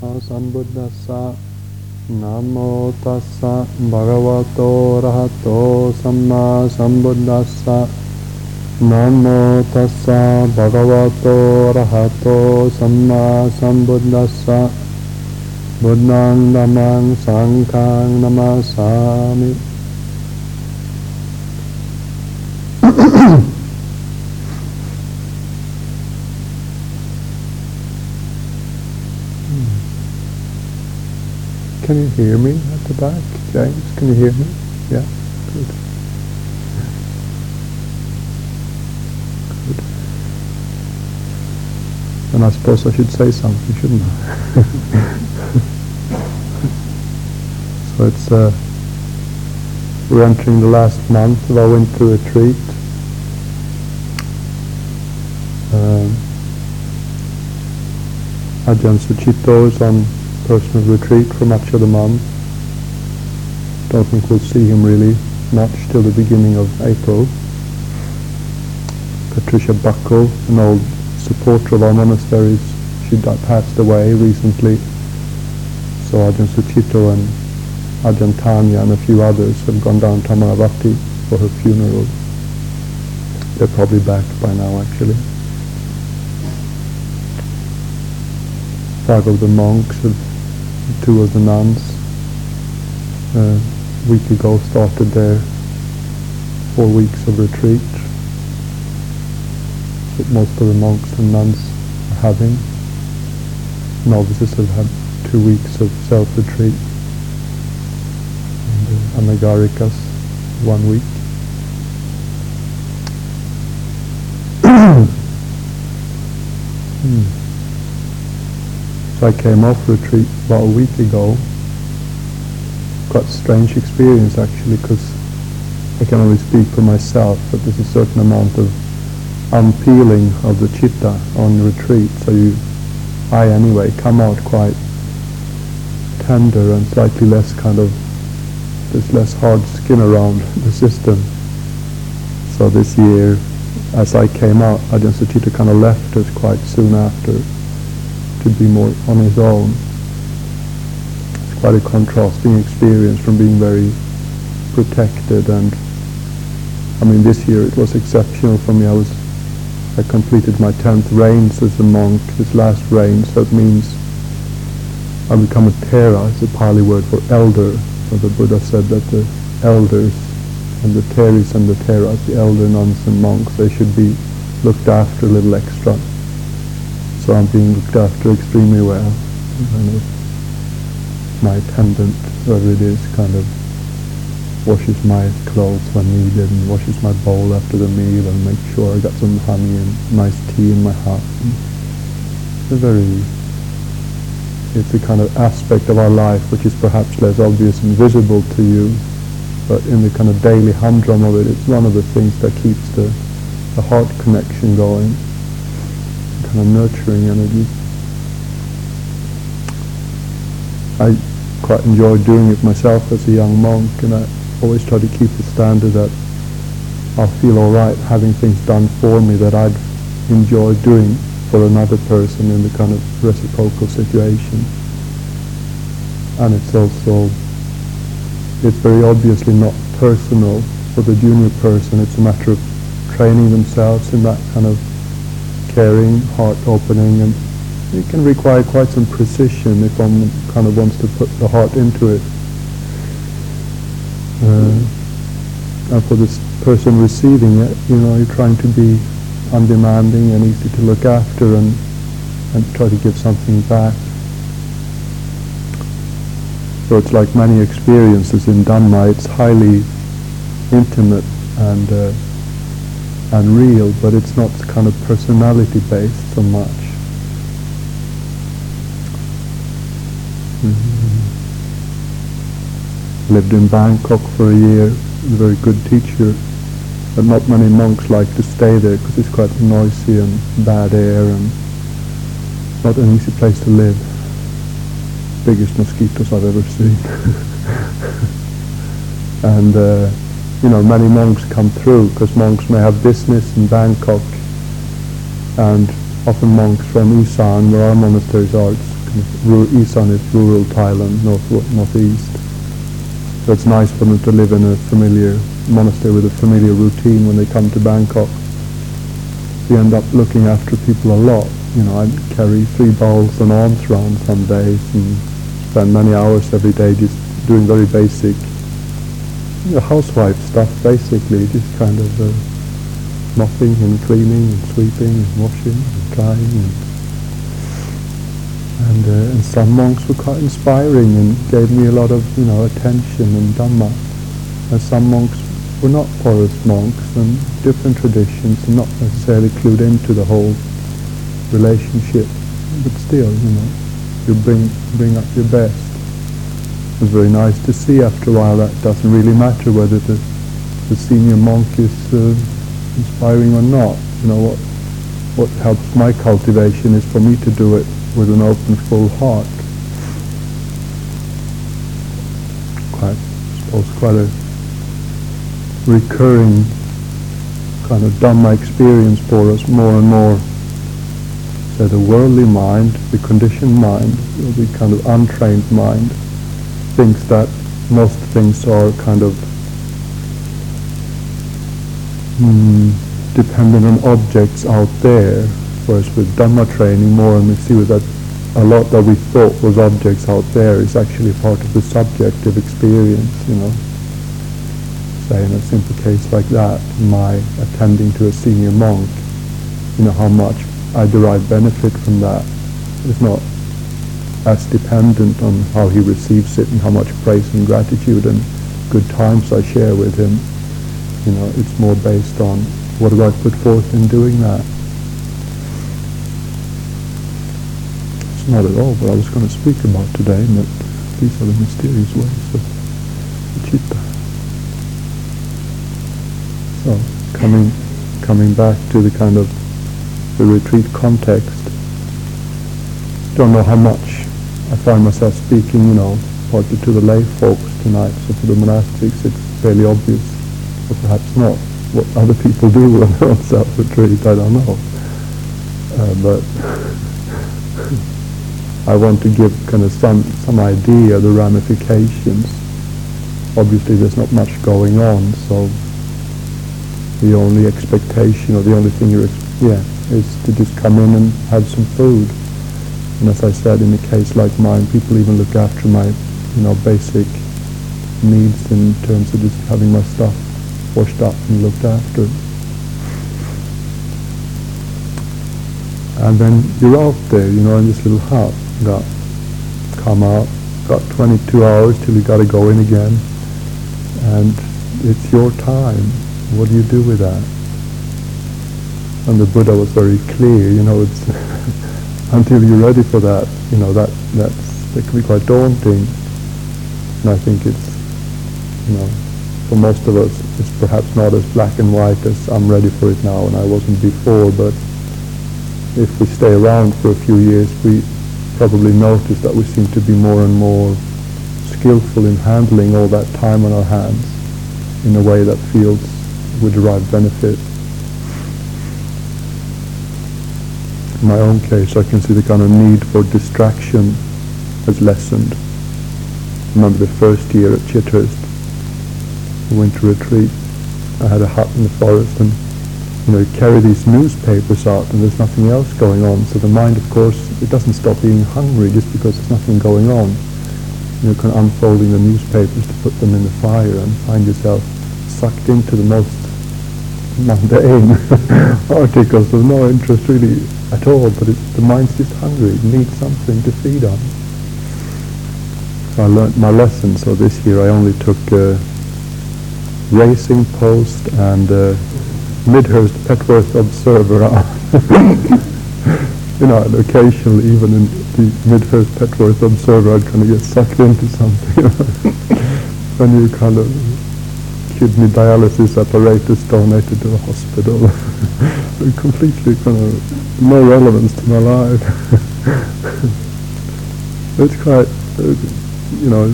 සම්මා සම්බුද්දස්සා නමෝ තස්ස භගවතෝ රහතෝ සම්මා සම්බුද්දස්සා නමෝ තස්ස භගවතෝ රහතෝ සම්මා සම්බුද්දස්සා බුද්ධං ධම්මං සංඝං නමස්සාමි. Can you hear me at the back? James, can you hear me? Yeah, good. Good. And I suppose I should say something, shouldn't I? so it's, uh, we're entering the last month of our winter retreat. Um, Ajahn Sucitto is on personal retreat for much of the month. Don't think we'll see him really much till the beginning of April. Patricia Buckle, an old supporter of our monasteries, she passed away recently. So Ajahn Sucitto and Ajahn Thaniya and a few others have gone down to Amaravati for her funeral. They're probably back by now actually. Five of the monks have two of the nuns uh, a week ago started their four weeks of retreat that most of the monks and nuns are having. Novices have had two weeks of self-retreat and uh, Anagarikas one week. hmm. So I came off retreat about a week ago. Quite a strange experience actually because I can only speak for myself, but there's a certain amount of unpeeling of the chitta on retreat. So you, I anyway, come out quite tender and slightly less kind of, there's less hard skin around the system. So this year, as I came out, Ajahn Sucitto kind of left us quite soon after to be more on his own. It's quite a contrasting experience from being very protected and I mean this year it was exceptional for me. I was I completed my tenth rains as a monk, this last rain, so it means I become a Thera, it's a Pali word for elder. So the Buddha said that the elders and the Theris and the Theras, the elder nuns and monks, they should be looked after a little extra so I'm being looked after extremely well. Of my attendant, whoever it is, kind of washes my clothes when needed and washes my bowl after the meal and makes sure I got some honey and nice tea in my hut. It's a very, it's a kind of aspect of our life which is perhaps less obvious and visible to you, but in the kind of daily humdrum of it, it's one of the things that keeps the, the heart connection going kind of nurturing energy. I quite enjoyed doing it myself as a young monk and I always try to keep the standard that I'll feel alright having things done for me that I'd enjoy doing for another person in the kind of reciprocal situation. And it's also, it's very obviously not personal for the junior person, it's a matter of training themselves in that kind of heart opening, and it can require quite some precision if one kind of wants to put the heart into it. Uh, and for this person receiving it, you know, you're trying to be undemanding and easy to look after and, and try to give something back. So it's like many experiences in Dhamma, it's highly intimate and uh, and real, but it's not kind of personality based so much. Mm-hmm. Lived in Bangkok for a year, a very good teacher, but not many monks like to stay there because it's quite noisy and bad air and not an easy place to live. Biggest mosquitoes I've ever seen. and uh, you know, many monks come through because monks may have business in Bangkok and often monks from Isan where our monasteries are, Isan is rural Thailand, north northeast. So it's nice for them to live in a familiar monastery with a familiar routine when they come to Bangkok. We end up looking after people a lot. You know, I carry three bowls and alms round some days and spend many hours every day just doing very basic housewife stuff, basically, just kind of uh, mopping and cleaning and sweeping and washing and drying and and, uh, and some monks were quite inspiring and gave me a lot of you know attention and dhamma. And some monks were not forest monks and different traditions and not necessarily clued into the whole relationship, but still, you know, you bring bring up your best. Was very nice to see after a while that doesn't really matter whether the the senior monk is uh, inspiring or not. You know what what helps my cultivation is for me to do it with an open, full heart. Quite, I suppose, quite a recurring kind of Dhamma experience for us more and more. So the worldly mind, the conditioned mind, the kind of untrained mind, thinks that most things are kind of mm, dependent on objects out there, whereas with Dhamma training more and we see that a lot that we thought was objects out there is actually part of the subjective experience, you know. Say in a simple case like that, my attending to a senior monk, you know, how much I derive benefit from that is not as dependent on how he receives it and how much praise and gratitude and good times I share with him. You know, it's more based on what do I put forth in doing that. It's not at all what I was going to speak about today, but these are the mysterious ways of chitta. So, coming, coming back to the kind of the retreat context, don't know how much I find myself speaking, you know, partly to the lay folks tonight, so for the monastics it's fairly obvious, or perhaps not. What other people do on their own self-retreat, I don't know. Uh, but I want to give kind of some, some idea of the ramifications. Obviously there's not much going on, so the only expectation or the only thing you're, yeah, is to just come in and have some food. And as I said, in a case like mine, people even look after my, you know, basic needs in terms of just having my stuff washed up and looked after. And then you're out there, you know, in this little hut. Got come out, got 22 hours till you got to go in again, and it's your time. What do you do with that? And the Buddha was very clear, you know, it's until you're ready for that, you know, that that's that can be quite daunting. And I think it's, you know, for most of us, it's perhaps not as black and white as I'm ready for it now and I wasn't before, but if we stay around for a few years, we probably notice that we seem to be more and more skillful in handling all that time on our hands in a way that feels we derive benefit. In my own case, I can see the kind of need for distraction has lessened. I remember the first year at Chithurst, winter retreat, I had a hut in the forest and you know, carry these newspapers out and there's nothing else going on. So the mind, of course, it doesn't stop being hungry just because there's nothing going on. You know, kind of unfolding the newspapers to put them in the fire and find yourself sucked into the most mundane articles of no interest really at all, but the mind's just hungry. It needs something to feed on. So I learned my lesson. So this year I only took uh, Racing Post and uh, Midhurst Petworth Observer you know, occasionally even in the Midhurst Petworth Observer I'd kind of get sucked into something. when you kind of kidney dialysis apparatus donated to a hospital. completely kind of no relevance to my life. it's quite, uh, you know,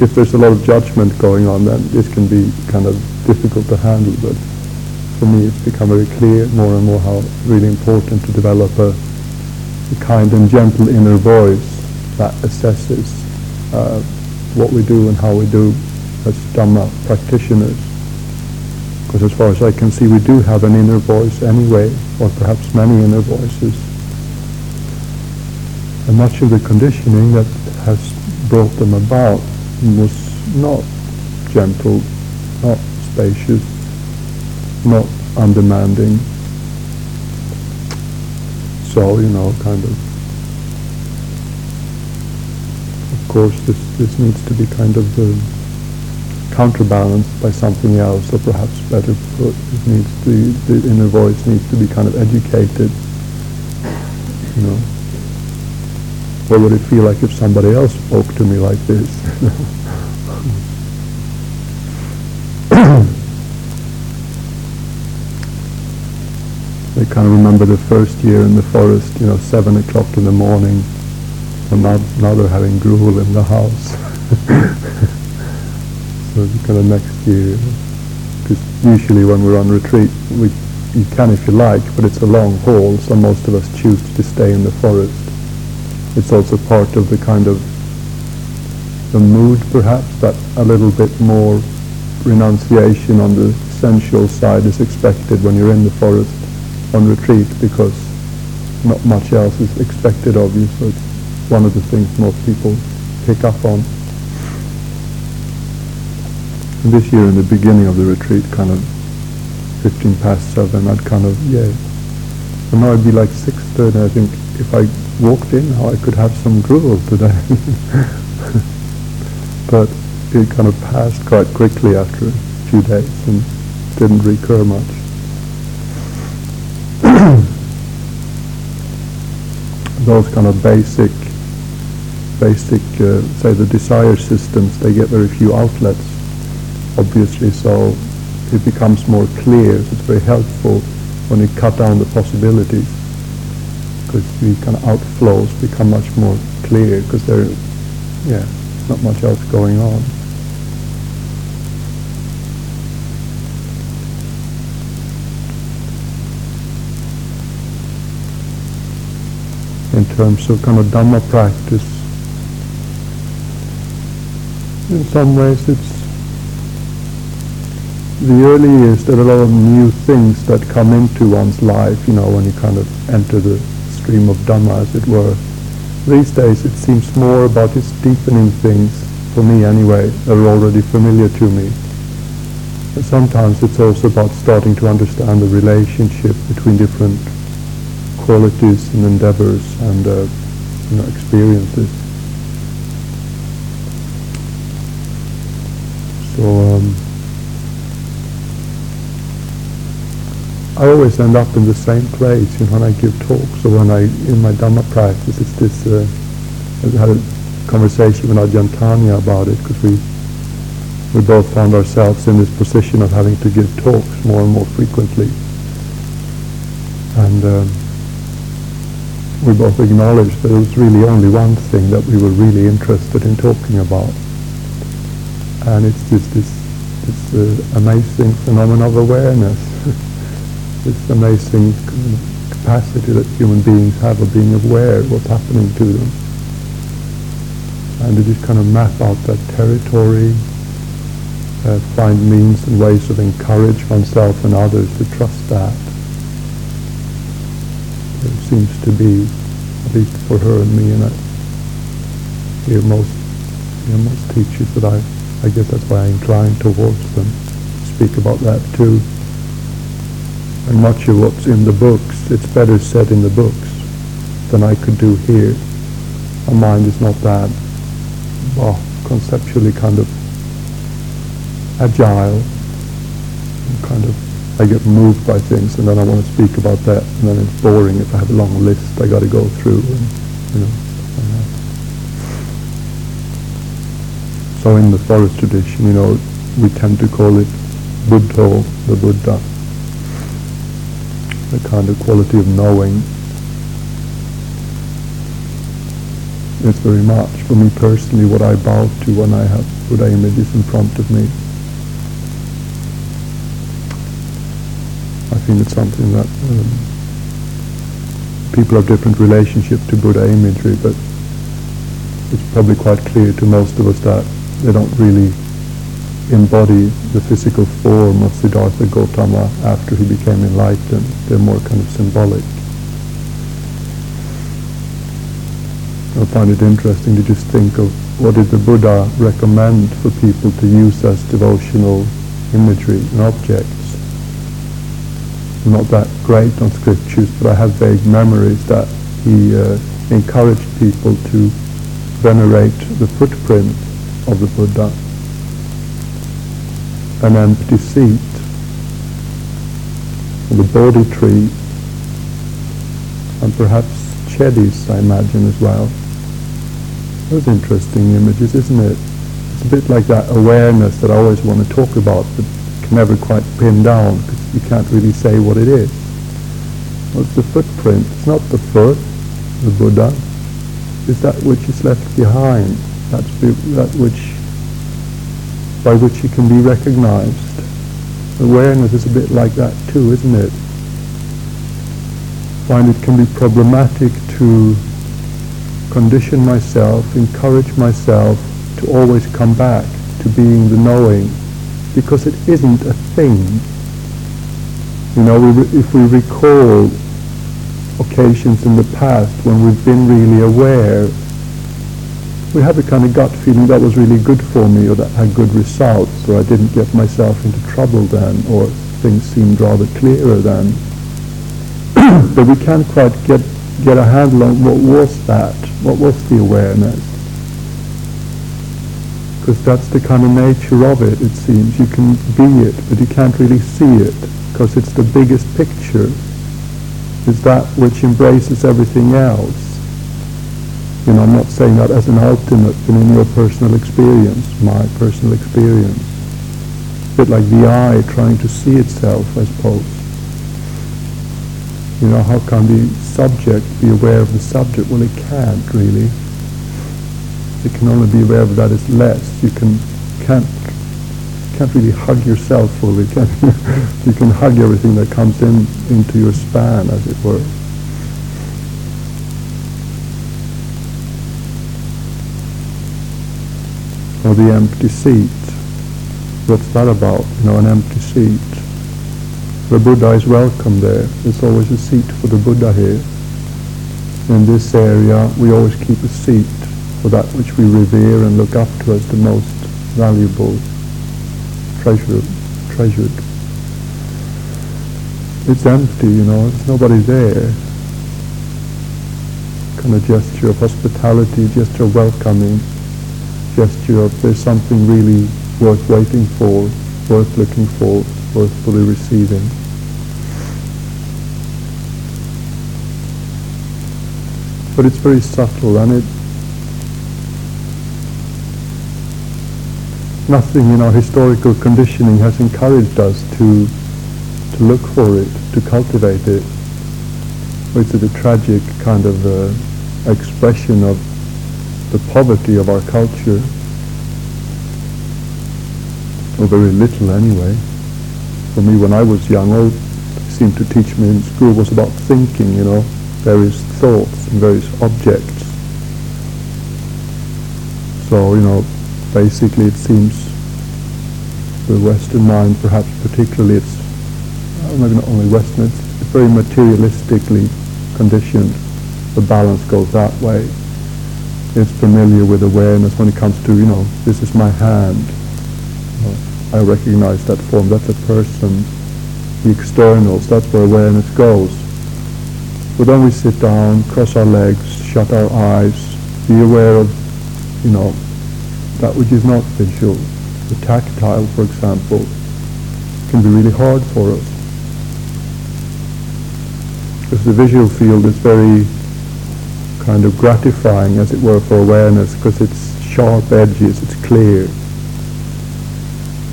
if there's a lot of judgment going on then this can be kind of difficult to handle, but for me it's become very clear more and more how really important to develop a a kind and gentle inner voice that assesses uh, what we do and how we do as Dhamma practitioners. Because as far as I can see, we do have an inner voice anyway, or perhaps many inner voices. And much of the conditioning that has brought them about was not gentle, not spacious, not undemanding. So, you know, kind of of course this, this needs to be kind of uh, counterbalanced by something else, or perhaps better put, it needs to, the inner voice needs to be kind of educated. You know, what would it feel like if somebody else spoke to me like this? I kind of remember the first year in the forest, you know, seven o'clock in the morning, and now, now they're having gruel in the house. kind of next year. Because usually when we're on retreat, we you can if you like, but it's a long haul, so most of us choose to stay in the forest. It's also part of the kind of the mood, perhaps, that a little bit more renunciation on the sensual side is expected when you're in the forest on retreat, because not much else is expected of you, so it's one of the things most people pick up on. This year in the beginning of the retreat, kind of 15 past 7, I'd kind of, yeah. And now it'd be like 6.30, I think if I walked in now I could have some gruel today. but it kind of passed quite quickly after a few days and didn't recur much. Those kind of basic basic, uh, say the desire systems, they get very few outlets, obviously, so it becomes more clear. It's very helpful when you cut down the possibilities, because the kind of outflows become much more clear, because there, yeah, not much else going on. in terms of kind of Dhamma practice, in some ways it's the early years there are a lot of new things that come into one's life, you know, when you kind of enter the stream of Dhamma as it were. These days it seems more about its deepening things, for me anyway, that are already familiar to me. But sometimes it's also about starting to understand the relationship between different qualities and endeavors and uh, you know, experiences. So um, I always end up in the same place you know, when I give talks or when I, in my Dhamma practice, it's this, uh, I had a conversation with Ajahn Thaniya about it because we, we both found ourselves in this position of having to give talks more and more frequently. And um, we both acknowledged that there was really only one thing that we were really interested in talking about and it's just this, this uh, amazing phenomenon of awareness, this amazing capacity that human beings have of being aware of what's happening to them. And to just kind of map out that territory, uh, find means and ways of encourage oneself and others to trust that. It seems to be, at least for her and me, and I hear most, know, most teachers that I I guess that's why I incline towards them. Speak about that too. And much of what's in the books, it's better said in the books than I could do here. My mind is not that, well, conceptually kind of agile. kind of, I get moved by things and then I want to speak about that and then it's boring if I have a long list I got to go through and, you know. So in the forest tradition, you know, we tend to call it Buddho, the Buddha, the kind of quality of knowing. It's very much, for me personally, what I bow to when I have Buddha images in front of me. I think it's something that um, people have different relationship to Buddha imagery, but it's probably quite clear to most of us that they don't really embody the physical form of Siddhartha Gautama after he became enlightened. They're more kind of symbolic. I find it interesting to just think of what did the Buddha recommend for people to use as devotional imagery and objects. I'm not that great on scriptures, but I have vague memories that he uh, encouraged people to venerate the footprint of the Buddha, an empty seat, the Bodhi tree, and perhaps Chedis, I imagine, as well. Those interesting images, isn't it? It's a bit like that awareness that I always want to talk about, but can never quite pin down because you can't really say what it is. Well, it's the footprint? It's not the foot, the Buddha. It's that which is left behind, that's that which, by which he can be recognized. Awareness is a bit like that too, isn't it? find it can be problematic to condition myself, encourage myself to always come back to being the knowing, because it isn't a thing. You know, we if we recall occasions in the past when we've been really aware, we have a kind of gut feeling that was really good for me or that had good results or I didn't get myself into trouble then or things seemed rather clearer then. but we can't quite get get a handle on what was that, what was the awareness. Because that's the kind of nature of it, it seems. You can be it, but you can't really see it, because it's the biggest picture. It's that which embraces everything else. You know, I'm not saying that as an ultimate, but in your personal experience, my personal experience. A bit like the eye trying to see itself, I suppose. You know, how can the subject be aware of the subject? Well, it can't really. It can only be aware of that as less. You can can't can't really hug yourself fully. Can you? you can hug everything that comes in into your span, as it were. Or the empty seat. What's that about? You know, an empty seat. The Buddha is welcome there. There's always a seat for the Buddha here. In this area, we always keep a seat for that which we revere and look up to as the most valuable, treasure, treasured. It's empty, you know, there's nobody there. Kind of gesture of hospitality, gesture of welcoming, gesture of there's something really worth waiting for, worth looking for, worth fully receiving. But it's very subtle and it nothing in our historical conditioning has encouraged us to to look for it, to cultivate it. It's a tragic kind of uh, expression of the poverty of our culture, or very little anyway for me when I was young, all seemed to teach me in school was about thinking, you know, various thoughts and various objects. So, you know, basically it seems the Western mind, perhaps particularly, it's maybe not only Western, it's very materialistically conditioned. The balance goes that way. It's familiar with awareness when it comes to, you know, this is my hand. I recognize that form, that's a person, the externals, that's where awareness goes. But then we sit down, cross our legs, shut our eyes, be aware of, you know, that which is not visual. The tactile, for example, can be really hard for us. Because the visual field is very kind of gratifying, as it were, for awareness, because it's sharp edges, it's clear.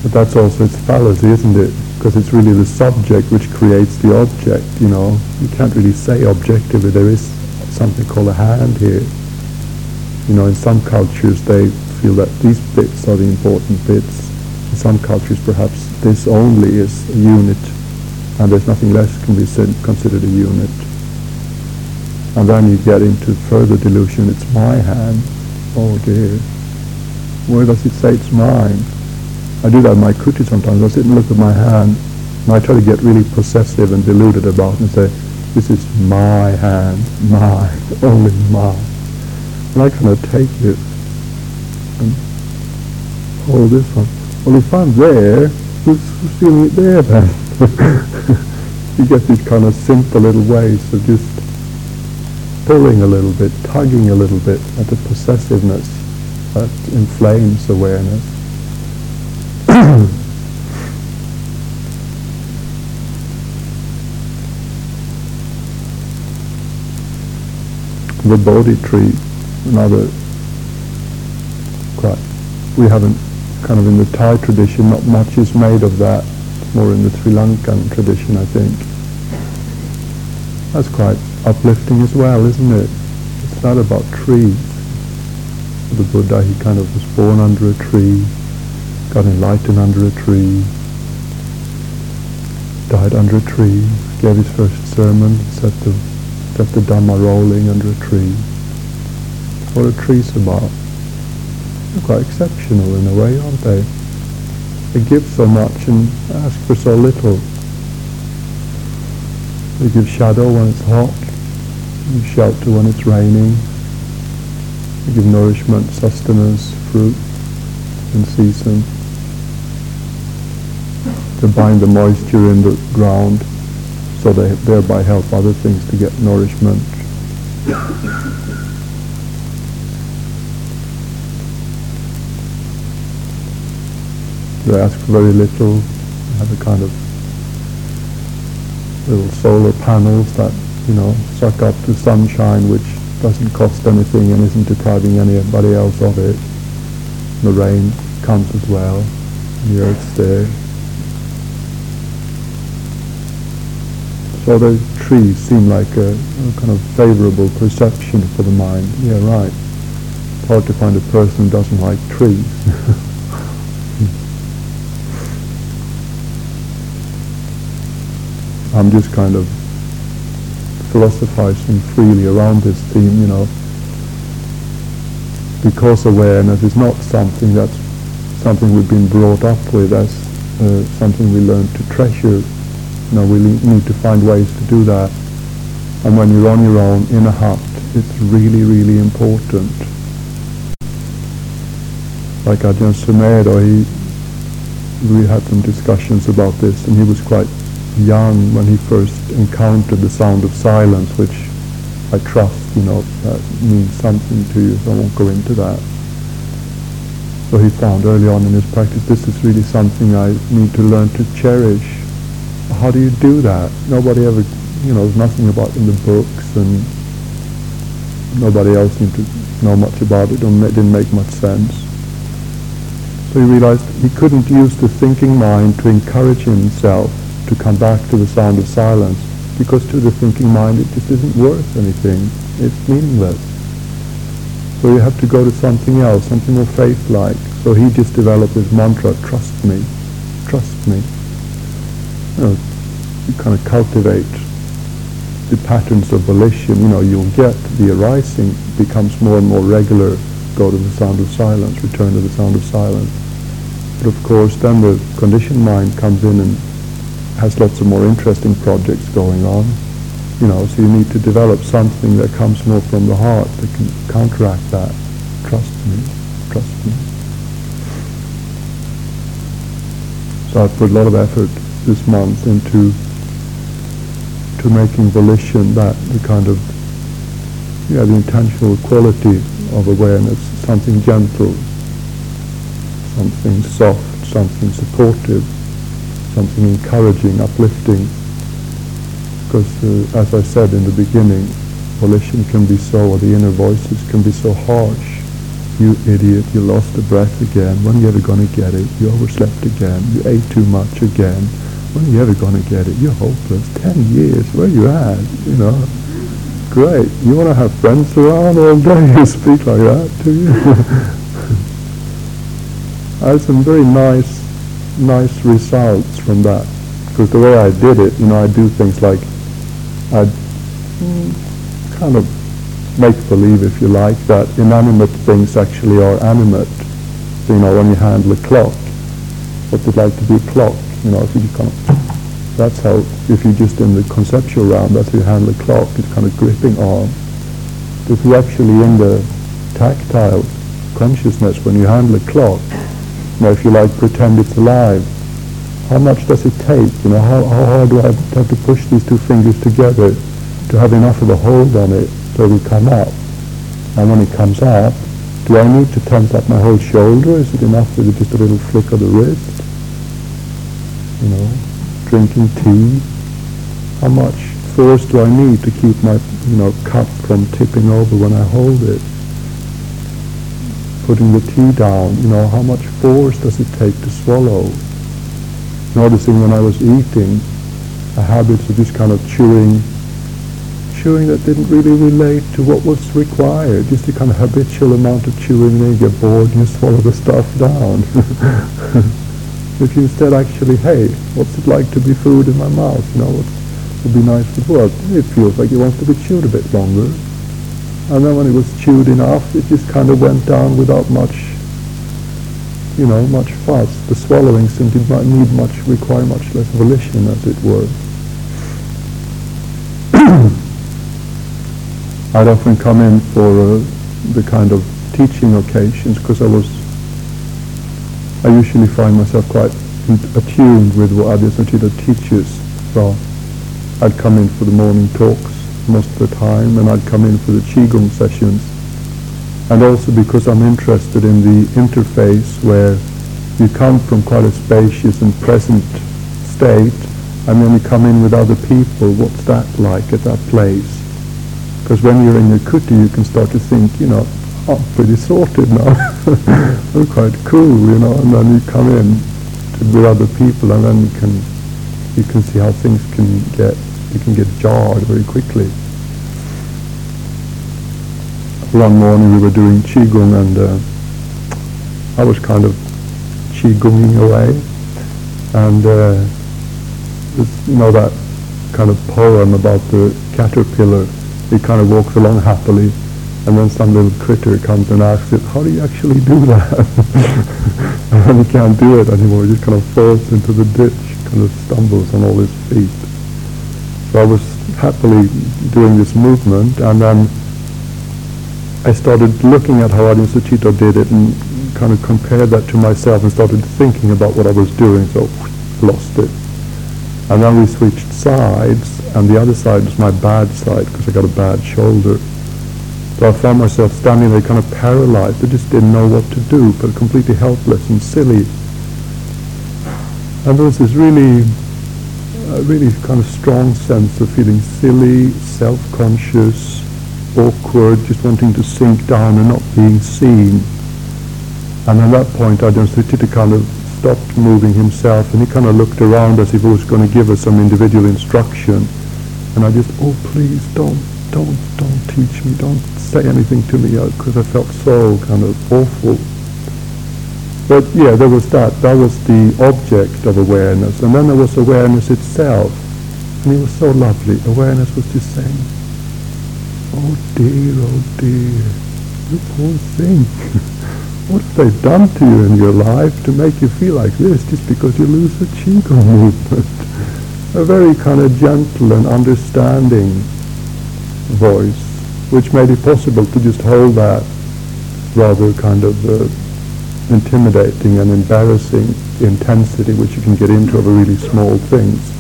But that's also its fallacy, isn't it? Because it's really the subject which creates the object, you know. You can't really say objectively there is something called a hand here. You know, in some cultures they feel that these bits are the important bits. In some cultures perhaps this only is a unit and there's nothing less can be considered a unit. And then you get into further delusion, it's my hand. Oh dear. Where does it say it's mine? I do that in my kuti sometimes. I sit and look at my hand and I try to get really possessive and deluded about it and say, this is my hand, mine, only mine. And I kind of take it and hold this one. Well, if I'm there, who's, who's feeling it there then? you get these kind of simple little ways of just pulling a little bit, tugging a little bit at the possessiveness that inflames awareness. the Bodhi tree, another quite, we haven't, kind of in the Thai tradition, not much is made of that, more in the Sri Lankan tradition, I think. That's quite uplifting as well, isn't it? It's not about trees. The Buddha, he kind of was born under a tree, got enlightened under a tree, died under a tree, gave his first sermon, set the, set the Dhamma rolling under a tree. What are trees about? They're quite exceptional in a way, aren't they? They give so much and ask for so little. They give shadow when it's hot, shelter when it's raining. They give nourishment, sustenance, fruit in season. to bind the moisture in the ground so they thereby help other things to get nourishment. They ask very little, have a kind of little solar panels that, you know, suck up the sunshine which doesn't cost anything and isn't depriving anybody else of it. The rain comes as well, the earth's there. So the trees seem like a, a kind of favorable perception for the mind. Yeah, right. It's hard to find a person who doesn't like trees. I'm just kind of philosophizing freely around this theme, you know, because awareness is not something that's something we've been brought up with as uh, something we learn to treasure. You know, we need to find ways to do that. And when you're on your own in a hut, it's really, really important. Like Ajahn Sumedho, he, we had some discussions about this, and he was quite young when he first encountered the sound of silence, which I trust, you know, that means something to you, so I won't go into that. So he found early on in his practice, this is really something I need to learn to cherish. How do you do that? Nobody ever, you know, there's nothing about in the books, and nobody else seemed to know much about it, and it didn't make much sense. So he realized he couldn't use the thinking mind to encourage himself to come back to the sound of silence because to the thinking mind it just isn't worth anything. It's meaningless. So you have to go to something else, something more faith-like. So he just developed his mantra, trust me, trust me. You know, you kind of cultivate the patterns of volition, you know, you'll get the arising becomes more and more regular, go to the sound of silence, return to the sound of silence. But of course then the conditioned mind comes in and has lots of more interesting projects going on. You know, so you need to develop something that comes more from the heart that can counteract that. Trust me, trust me. So I've put a lot of effort this month into to making volition that the kind of yeah, the intentional quality of awareness, something gentle, something soft, something supportive, something encouraging, uplifting. Because uh, as I said in the beginning, volition can be so, or the inner voices can be so harsh. You idiot, you lost the breath again. When are you ever going to get it? You overslept again. You ate too much again. When are you ever going to get it? You're hopeless. Ten years, where you at? You know, great. You want to have friends around all day? You speak like that, do you? I had some very nice nice results from that. Because the way I did it, you know, I do things like I'd kind of make believe, if you like, that inanimate things actually are animate. So, you know, when you handle a clock, what's it like to be a clock? You know, if you of, that's how, if you're just in the conceptual realm, that's how you handle a clock, it's kind of gripping arm. If you're actually in the tactile consciousness, when you handle a clock, you know, if you like pretend it's alive, how much does it take? You know, how, how hard do I have to push these two fingers together to have enough of a hold on it so it will come up? And when it comes up, do I need to tense up my whole shoulder? Is it enough with just a little flick of the wrist? You know, drinking tea. How much force do I need to keep my, you know, cup from tipping over when I hold it? Putting the tea down, you know, how much force does it take to swallow? Noticing when I was eating, a habit of this kind of chewing chewing that didn't really relate to what was required, just a kind of habitual amount of chewing, and then you get bored and you swallow the stuff down. if you instead actually, hey, what's it like to be food in my mouth? You know, what would be nice to work? It feels like it wants to be chewed a bit longer. And then when it was chewed enough, it just kind of went down without much, you know, much fuss. The swallowing seemed to need much, require much less volition, as it were. I'd often come in for uh, the kind of teaching occasions because I was, I usually find myself quite attuned with what Adya teaches. So I'd come in for the morning talks most of the time and I'd come in for the Qigong sessions. And also because I'm interested in the interface where you come from quite a spacious and present state and then you come in with other people, what's that like at that place? Because when you're in your kuti, you can start to think, you know, oh, I'm pretty sorted now. I'm quite cool, you know, and then you come in to, with other people and then you can, you can see how things can get, you can get jarred very quickly. One morning we were doing Qigong and uh, I was kind of Qigonging away and uh, you know that kind of poem about the caterpillar he kind of walks along happily, and then some little critter comes and asks it, how do you actually do that? and he can't do it anymore, he just kind of falls into the ditch, kind of stumbles on all his feet. So I was happily doing this movement, and then I started looking at how Ajahn Sucitto did it and kind of compared that to myself and started thinking about what I was doing, so lost it. And then we switched sides, and the other side was my bad side because I got a bad shoulder. So I found myself standing there kind of paralyzed. I just didn't know what to do, but completely helpless and silly. And there was this really, uh, really kind of strong sense of feeling silly, self-conscious, awkward, just wanting to sink down and not being seen. And at that point I just to kind of stopped moving himself and he kind of looked around as if he was going to give us some individual instruction. And I just, oh please don't, don't, don't teach me, don't say anything to me because I felt so kind of awful. But yeah, there was that. That was the object of awareness. And then there was awareness itself. And it was so lovely. Awareness was just saying, oh dear, oh dear, you poor thing. What have they done to you in your life to make you feel like this just because you lose the Qigong movement? A very kind of gentle and understanding voice, which made it possible to just hold that rather kind of uh, intimidating and embarrassing intensity which you can get into over really small things.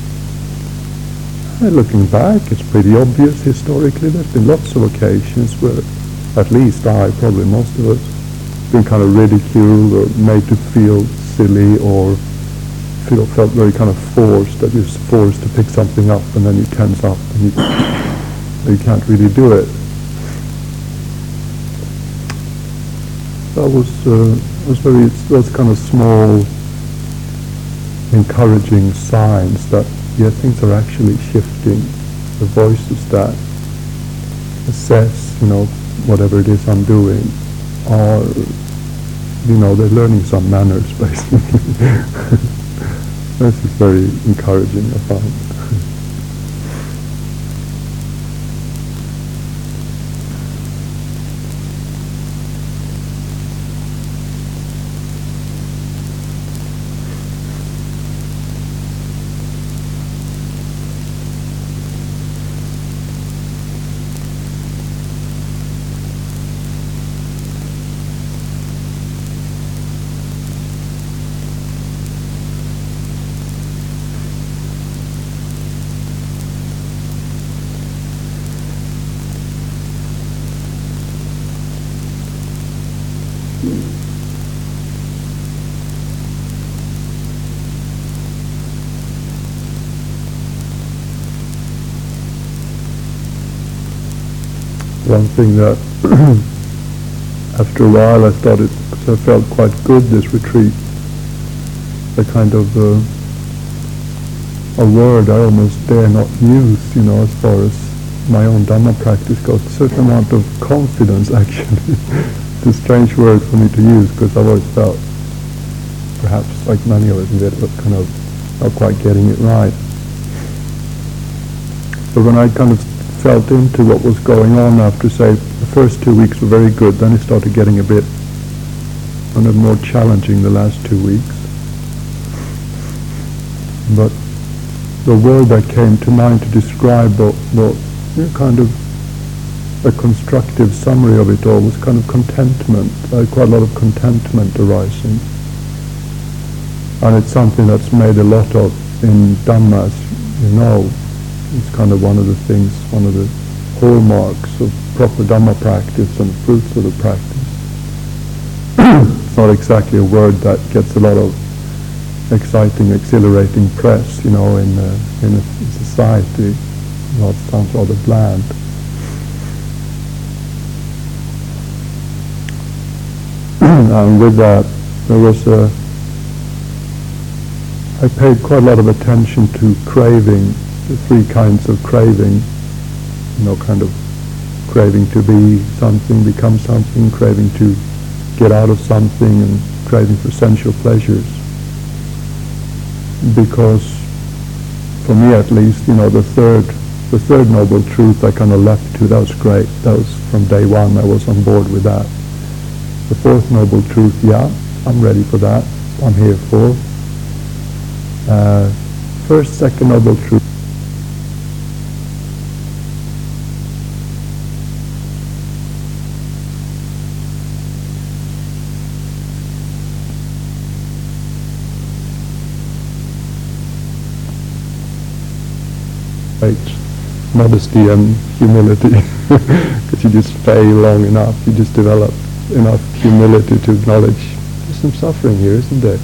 And looking back, it's pretty obvious historically. There's been lots of occasions where, at least I, probably most of us, been kind of ridiculed or made to feel silly or feel felt very kind of forced that you're forced to pick something up and then you tense up and you, you can't really do it. That was uh, was very those kind of small encouraging signs that yeah things are actually shifting. The voices that assess you know whatever it is I'm doing are, you know, they're learning some manners basically. this is very encouraging, I find. One thing that after a while I started, I felt quite good this retreat, a kind of uh, a word I almost dare not use, you know, as far as my own Dhamma practice goes, a certain amount of confidence actually. it's a strange word for me to use because I've always felt, perhaps like many of us, that kind of not quite getting it right. But when I kind of felt into what was going on after, say, the first two weeks were very good, then it started getting a bit kind of more challenging the last two weeks. But the word that came to mind to describe you know, kind of a constructive summary of it all was kind of contentment, uh, quite a lot of contentment arising. And it's something that's made a lot of in Dhammas, you know. It's kind of one of the things, one of the hallmarks of proper Dhamma practice and fruits of the practice. it's not exactly a word that gets a lot of exciting, exhilarating press, you know, in, uh, in society. Know, it sounds rather bland. and with that, there was a, I paid quite a lot of attention to craving, the three kinds of craving, you know, kind of craving to be something, become something, craving to get out of something, and craving for sensual pleasures because for me at least, you know, the third, the third noble truth I kind of left to, that was great. That was from day one, I was on board with that. The fourth noble truth, yeah, I'm ready for that. I'm here for. Uh, first, second noble truth. Modesty and humility because you just stay long enough you just develop enough humility to acknowledge there's some suffering here isn't there?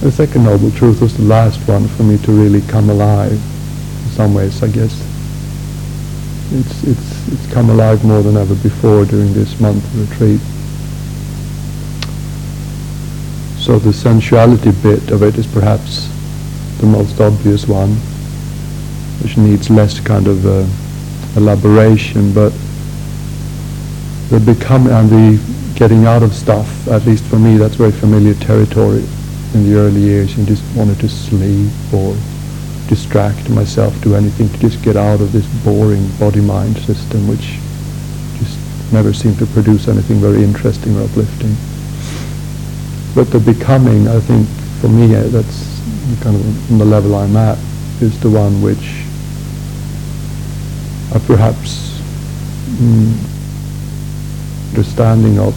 The second noble truth was the last one for me to really come alive in some ways I guess. It's it's it's come alive more than ever before during this month retreat. So the sensuality bit of it is perhaps the most obvious one which needs less kind of uh, elaboration, but the becoming and the getting out of stuff, at least for me, that's very familiar territory in the early years. You just wanted to sleep or distract myself, do anything to just get out of this boring body-mind system, which just never seemed to produce anything very interesting or uplifting. But the becoming, I think, for me, uh, that's kind of on the level I'm at, is the one which a perhaps mm, understanding of.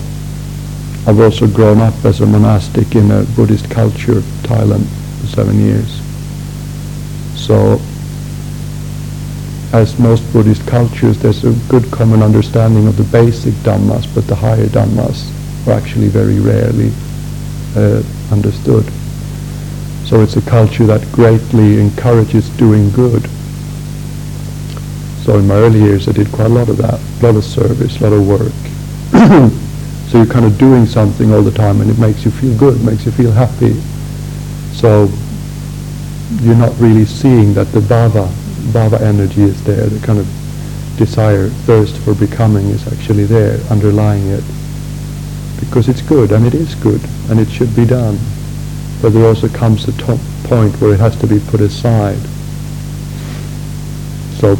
I've also grown up as a monastic in a Buddhist culture, Thailand, for seven years. So, as most Buddhist cultures, there's a good common understanding of the basic dhammas, but the higher dhammas are actually very rarely uh, understood. So it's a culture that greatly encourages doing good so in my early years, I did quite a lot of that, a lot of service, a lot of work. so you're kind of doing something all the time, and it makes you feel good, makes you feel happy. So you're not really seeing that the bhava, bhava energy is there, the kind of desire, thirst for becoming is actually there, underlying it. Because it's good, and it is good, and it should be done. But there also comes a top point where it has to be put aside. So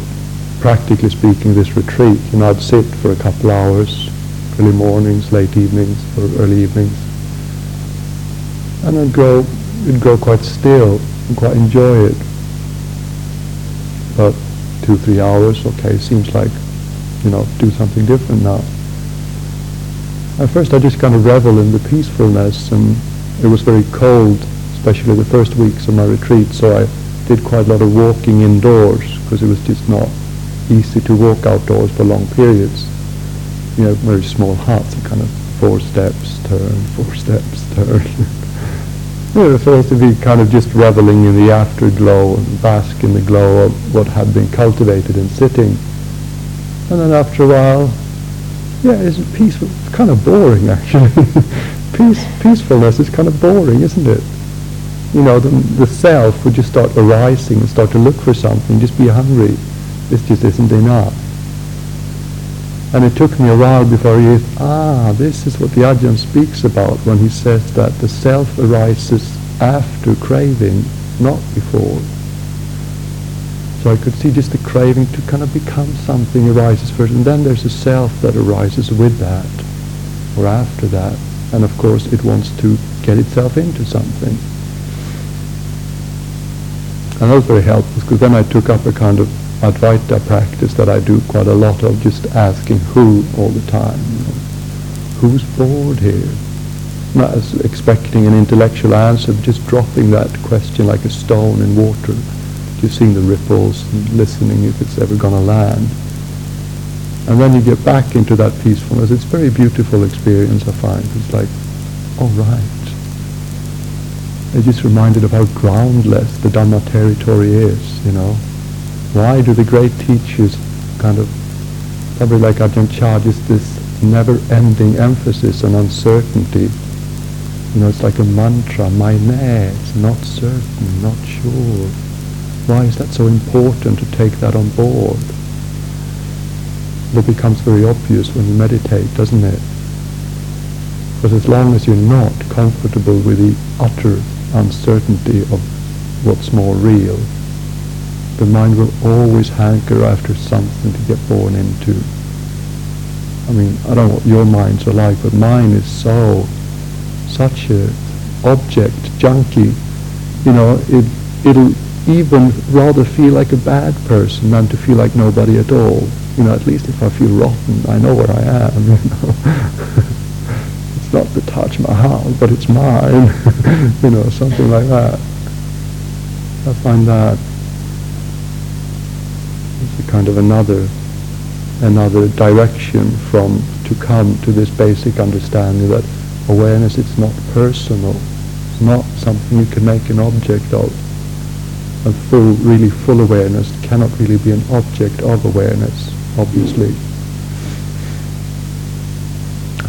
practically speaking, this retreat, you know, I'd sit for a couple hours, early mornings, late evenings, or early evenings, and I'd go, it'd go quite still and quite enjoy it. But two, three hours, okay, seems like, you know, do something different now. At first I just kind of revel in the peacefulness and it was very cold, especially the first weeks of my retreat, so I did quite a lot of walking indoors because it was just not easy to walk outdoors for long periods. You know, very small huts, kind of four steps, turn, four steps, turn. you know, supposed to be kind of just reveling in the afterglow and bask in the glow of what had been cultivated in sitting. And then after a while, yeah, it's peaceful. It's kind of boring actually. Peace, peacefulness is kind of boring, isn't it? You know, the, the self would just start arising and start to look for something, just be hungry. This just isn't enough. And it took me a while before he, ah, this is what the Ajahn speaks about when he says that the self arises after craving, not before. So I could see just the craving to kind of become something arises first, and then there's a self that arises with that, or after that. And of course it wants to get itself into something. And that was very helpful, because then I took up a kind of Advaita practice that I do quite a lot of, just asking who all the time. You know. Who's bored here? Not expecting an intellectual answer, but just dropping that question like a stone in water, just seeing the ripples and listening if it's ever going to land. And then you get back into that peacefulness. It's a very beautiful experience, I find. It's like, all right. I just reminded of how groundless the Dhamma territory is, you know. Why do the great teachers kind of, probably like Ajahn Chah, just this never-ending emphasis on uncertainty? You know, it's like a mantra, my it's not certain, not sure. Why is that so important to take that on board? It becomes very obvious when you meditate, doesn't it? Because as long as you're not comfortable with the utter uncertainty of what's more real, the mind will always hanker after something to get born into. I mean, I don't know what your minds are like, but mine is so, such a object junkie. You know, it, it'll even rather feel like a bad person than to feel like nobody at all. You know, at least if I feel rotten, I know where I am, you know. it's not the Taj Mahal, but it's mine. you know, something like that. I find that kind of another another direction from to come to this basic understanding that awareness it's not personal. It's not something you can make an object of. A full, really full awareness cannot really be an object of awareness, obviously.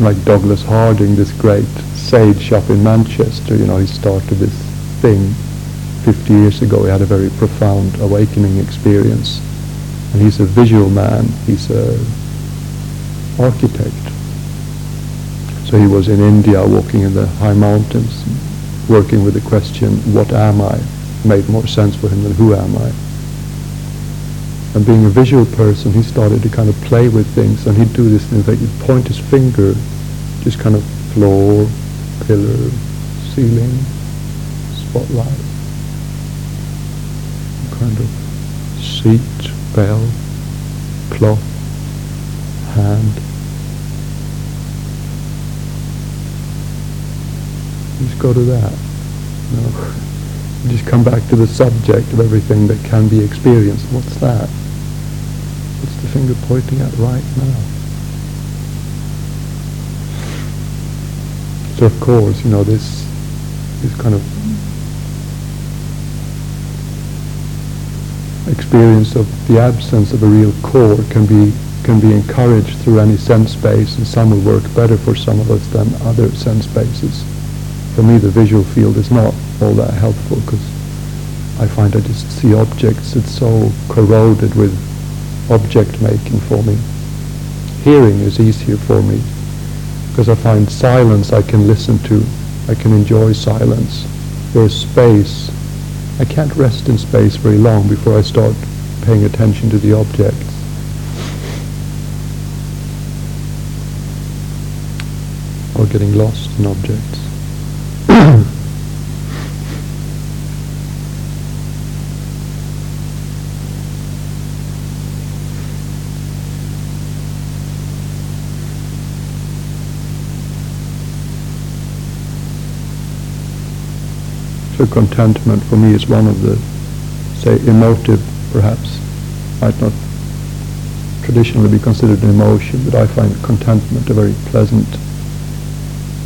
Like Douglas Harding, this great sage up in Manchester, you know, he started this thing 50 years ago. He had a very profound awakening experience and he's a visual man. He's a architect. So he was in India walking in the high mountains, working with the question, what am I? Made more sense for him than who am I? And being a visual person, he started to kind of play with things, and he'd do this thing that he'd point his finger, just kind of floor, pillar, ceiling, spotlight, kind of seat, bell, cloth, hand. Just go to that. No. Just come back to the subject of everything that can be experienced. What's that? What's the finger pointing at right now? So of course, you know, this this kind of experience of the absence of a real core can be can be encouraged through any sense space and some will work better for some of us than other sense spaces. For me the visual field is not all that helpful because I find I just see objects, it's so corroded with object making for me. Hearing is easier for me because I find silence I can listen to, I can enjoy silence, whereas space I can't rest in space very long before I start paying attention to the objects. Or getting lost in objects. So contentment for me is one of the, say, emotive, perhaps, might not traditionally be considered an emotion, but I find contentment a very pleasant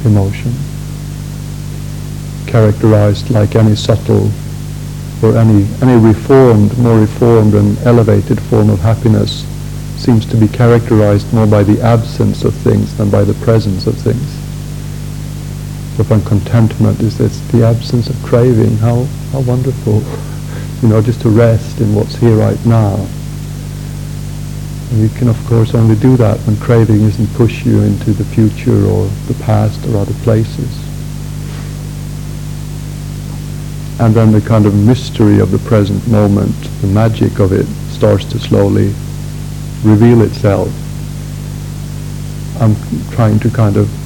emotion, characterized like any subtle or any, any reformed, more reformed and elevated form of happiness seems to be characterized more by the absence of things than by the presence of things. Find contentment is the absence of craving. How, how wonderful. You know, just to rest in what's here right now. And you can of course only do that when craving isn't push you into the future or the past or other places. And then the kind of mystery of the present moment, the magic of it, starts to slowly reveal itself. I'm trying to kind of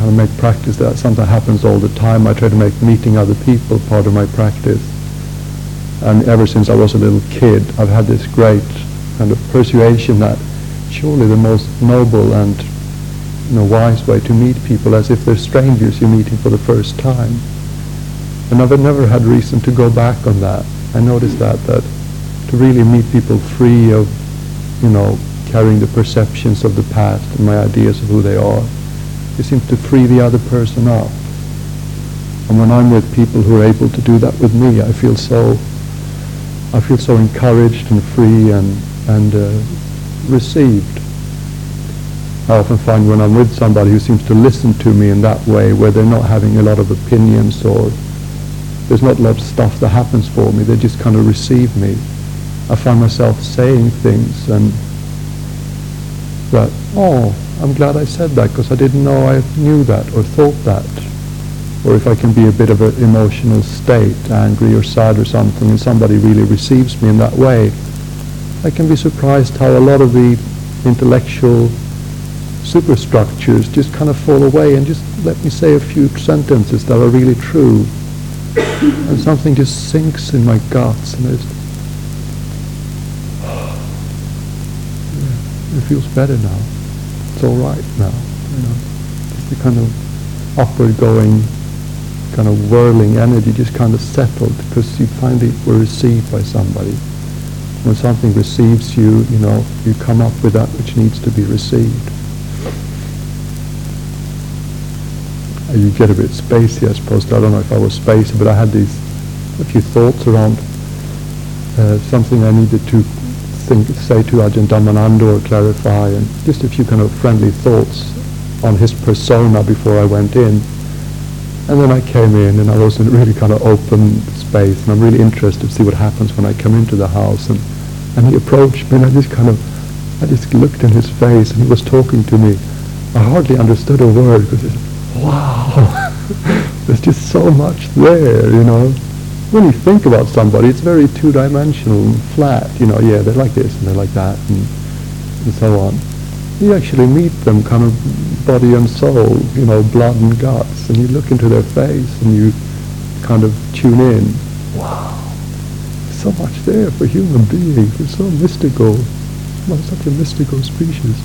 kind of make practice that. Something happens all the time. I try to make meeting other people part of my practice. And ever since I was a little kid, I've had this great kind of persuasion that surely the most noble and you know, wise way to meet people as if they're strangers you're meeting for the first time. And I've never had reason to go back on that. I noticed that, that to really meet people free of, you know, carrying the perceptions of the past and my ideas of who they are, it seems to free the other person up. And when I'm with people who are able to do that with me, I feel so, I feel so encouraged and free and, and uh, received. I often find when I'm with somebody who seems to listen to me in that way, where they're not having a lot of opinions or there's not a lot of stuff that happens for me. They just kind of receive me. I find myself saying things and that, oh, I'm glad I said that because I didn't know I knew that or thought that. Or if I can be a bit of an emotional state, angry or sad or something, and somebody really receives me in that way, I can be surprised how a lot of the intellectual superstructures just kind of fall away and just let me say a few sentences that are really true and something just sinks in my guts and it's, it feels better now. It's all right now. You know, just the kind of upward going, kind of whirling energy just kind of settled because you finally were received by somebody. When something receives you, you know, you come up with that which needs to be received. you get a bit spacey, I suppose. I don't know if I was spacey, but I had these a few thoughts around uh, something I needed to think, say to Ajahn Dhammananda or clarify, and just a few kind of friendly thoughts on his persona before I went in. And then I came in, and I was in a really kind of open space, and I'm really interested to see what happens when I come into the house. And, and he approached me, and I just kind of, I just looked in his face, and he was talking to me. I hardly understood a word because wow, there's just so much there, you know. When you think about somebody, it's very two-dimensional and flat, you know, yeah, they're like this and they're like that and, and so on. You actually meet them kind of body and soul, you know, blood and guts, and you look into their face and you kind of tune in. Wow, so much there for human beings. It's so mystical. Well, such a mystical species.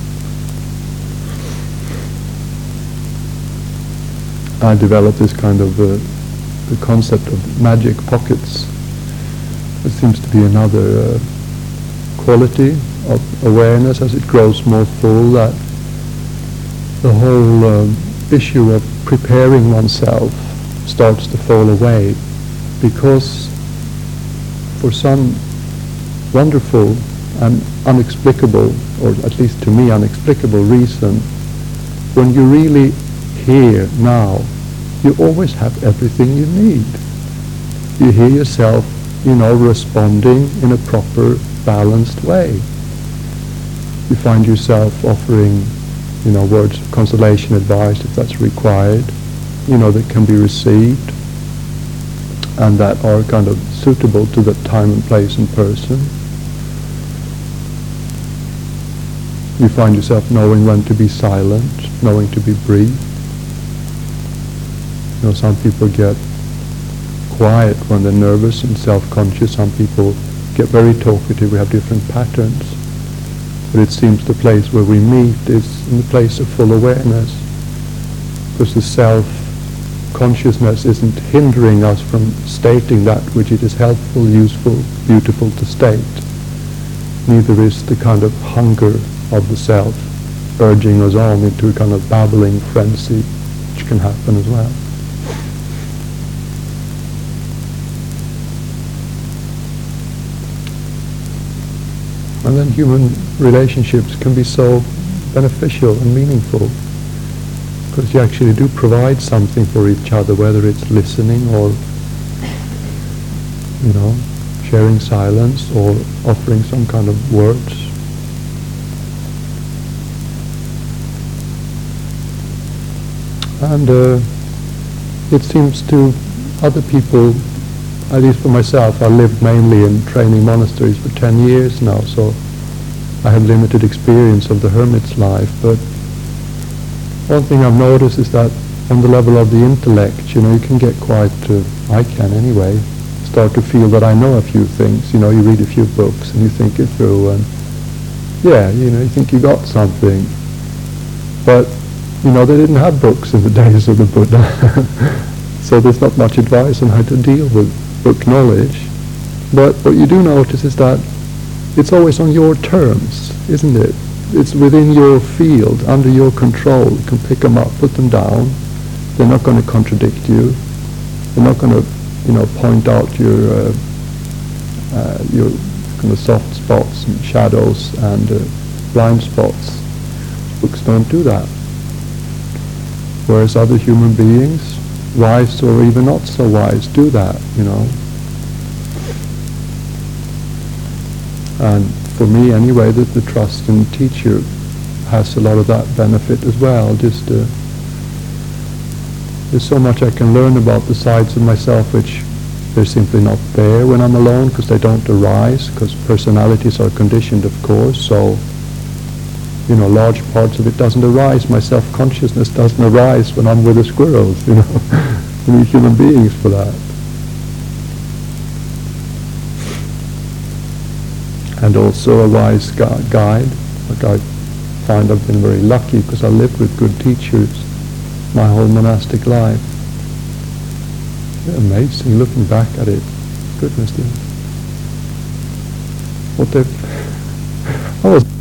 I developed this kind of uh, the concept of magic pockets. It seems to be another uh, quality of awareness as it grows more full that the whole um, issue of preparing oneself starts to fall away because for some wonderful and unexplicable, or at least to me unexplicable reason, when you really here, now, you always have everything you need. You hear yourself, you know, responding in a proper, balanced way. You find yourself offering, you know, words of consolation, advice, if that's required, you know, that can be received and that are kind of suitable to the time and place and person. You find yourself knowing when to be silent, knowing to be brief, know, some people get quiet when they're nervous and self-conscious. Some people get very talkative. We have different patterns. But it seems the place where we meet is in the place of full awareness. Because the self-consciousness isn't hindering us from stating that which it is helpful, useful, beautiful to state. Neither is the kind of hunger of the self urging us on into a kind of babbling frenzy which can happen as well. And then human relationships can be so beneficial and meaningful because you actually do provide something for each other, whether it's listening or, you know, sharing silence or offering some kind of words. And uh, it seems to other people at least for myself, I lived mainly in training monasteries for 10 years now, so I have limited experience of the hermit's life. But one thing I've noticed is that on the level of the intellect, you know, you can get quite, uh, I can anyway, start to feel that I know a few things. You know, you read a few books and you think it through and, yeah, you know, you think you got something. But, you know, they didn't have books in the days of the Buddha. so there's not much advice on how to deal with book knowledge. But what you do notice is that it's always on your terms, isn't it? It's within your field, under your control. You can pick them up, put them down. They're not going to contradict you. They're not going to, you know, point out your uh, uh, your kind of soft spots and shadows and uh, blind spots. Books don't do that. Whereas other human beings wise or even not so wise do that, you know. And for me anyway, that the trust in teacher has a lot of that benefit as well. Just there's so much I can learn about the sides of myself which they're simply not there when I'm alone because they don't arise because personalities are conditioned of course so you know, large parts of it doesn't arise. My self-consciousness doesn't arise when I'm with the squirrels, you know. we need human beings for that. And also a wise gu- guide. Like I find I've been very lucky because I lived with good teachers my whole monastic life. Amazing looking back at it. Goodness dear. What they I was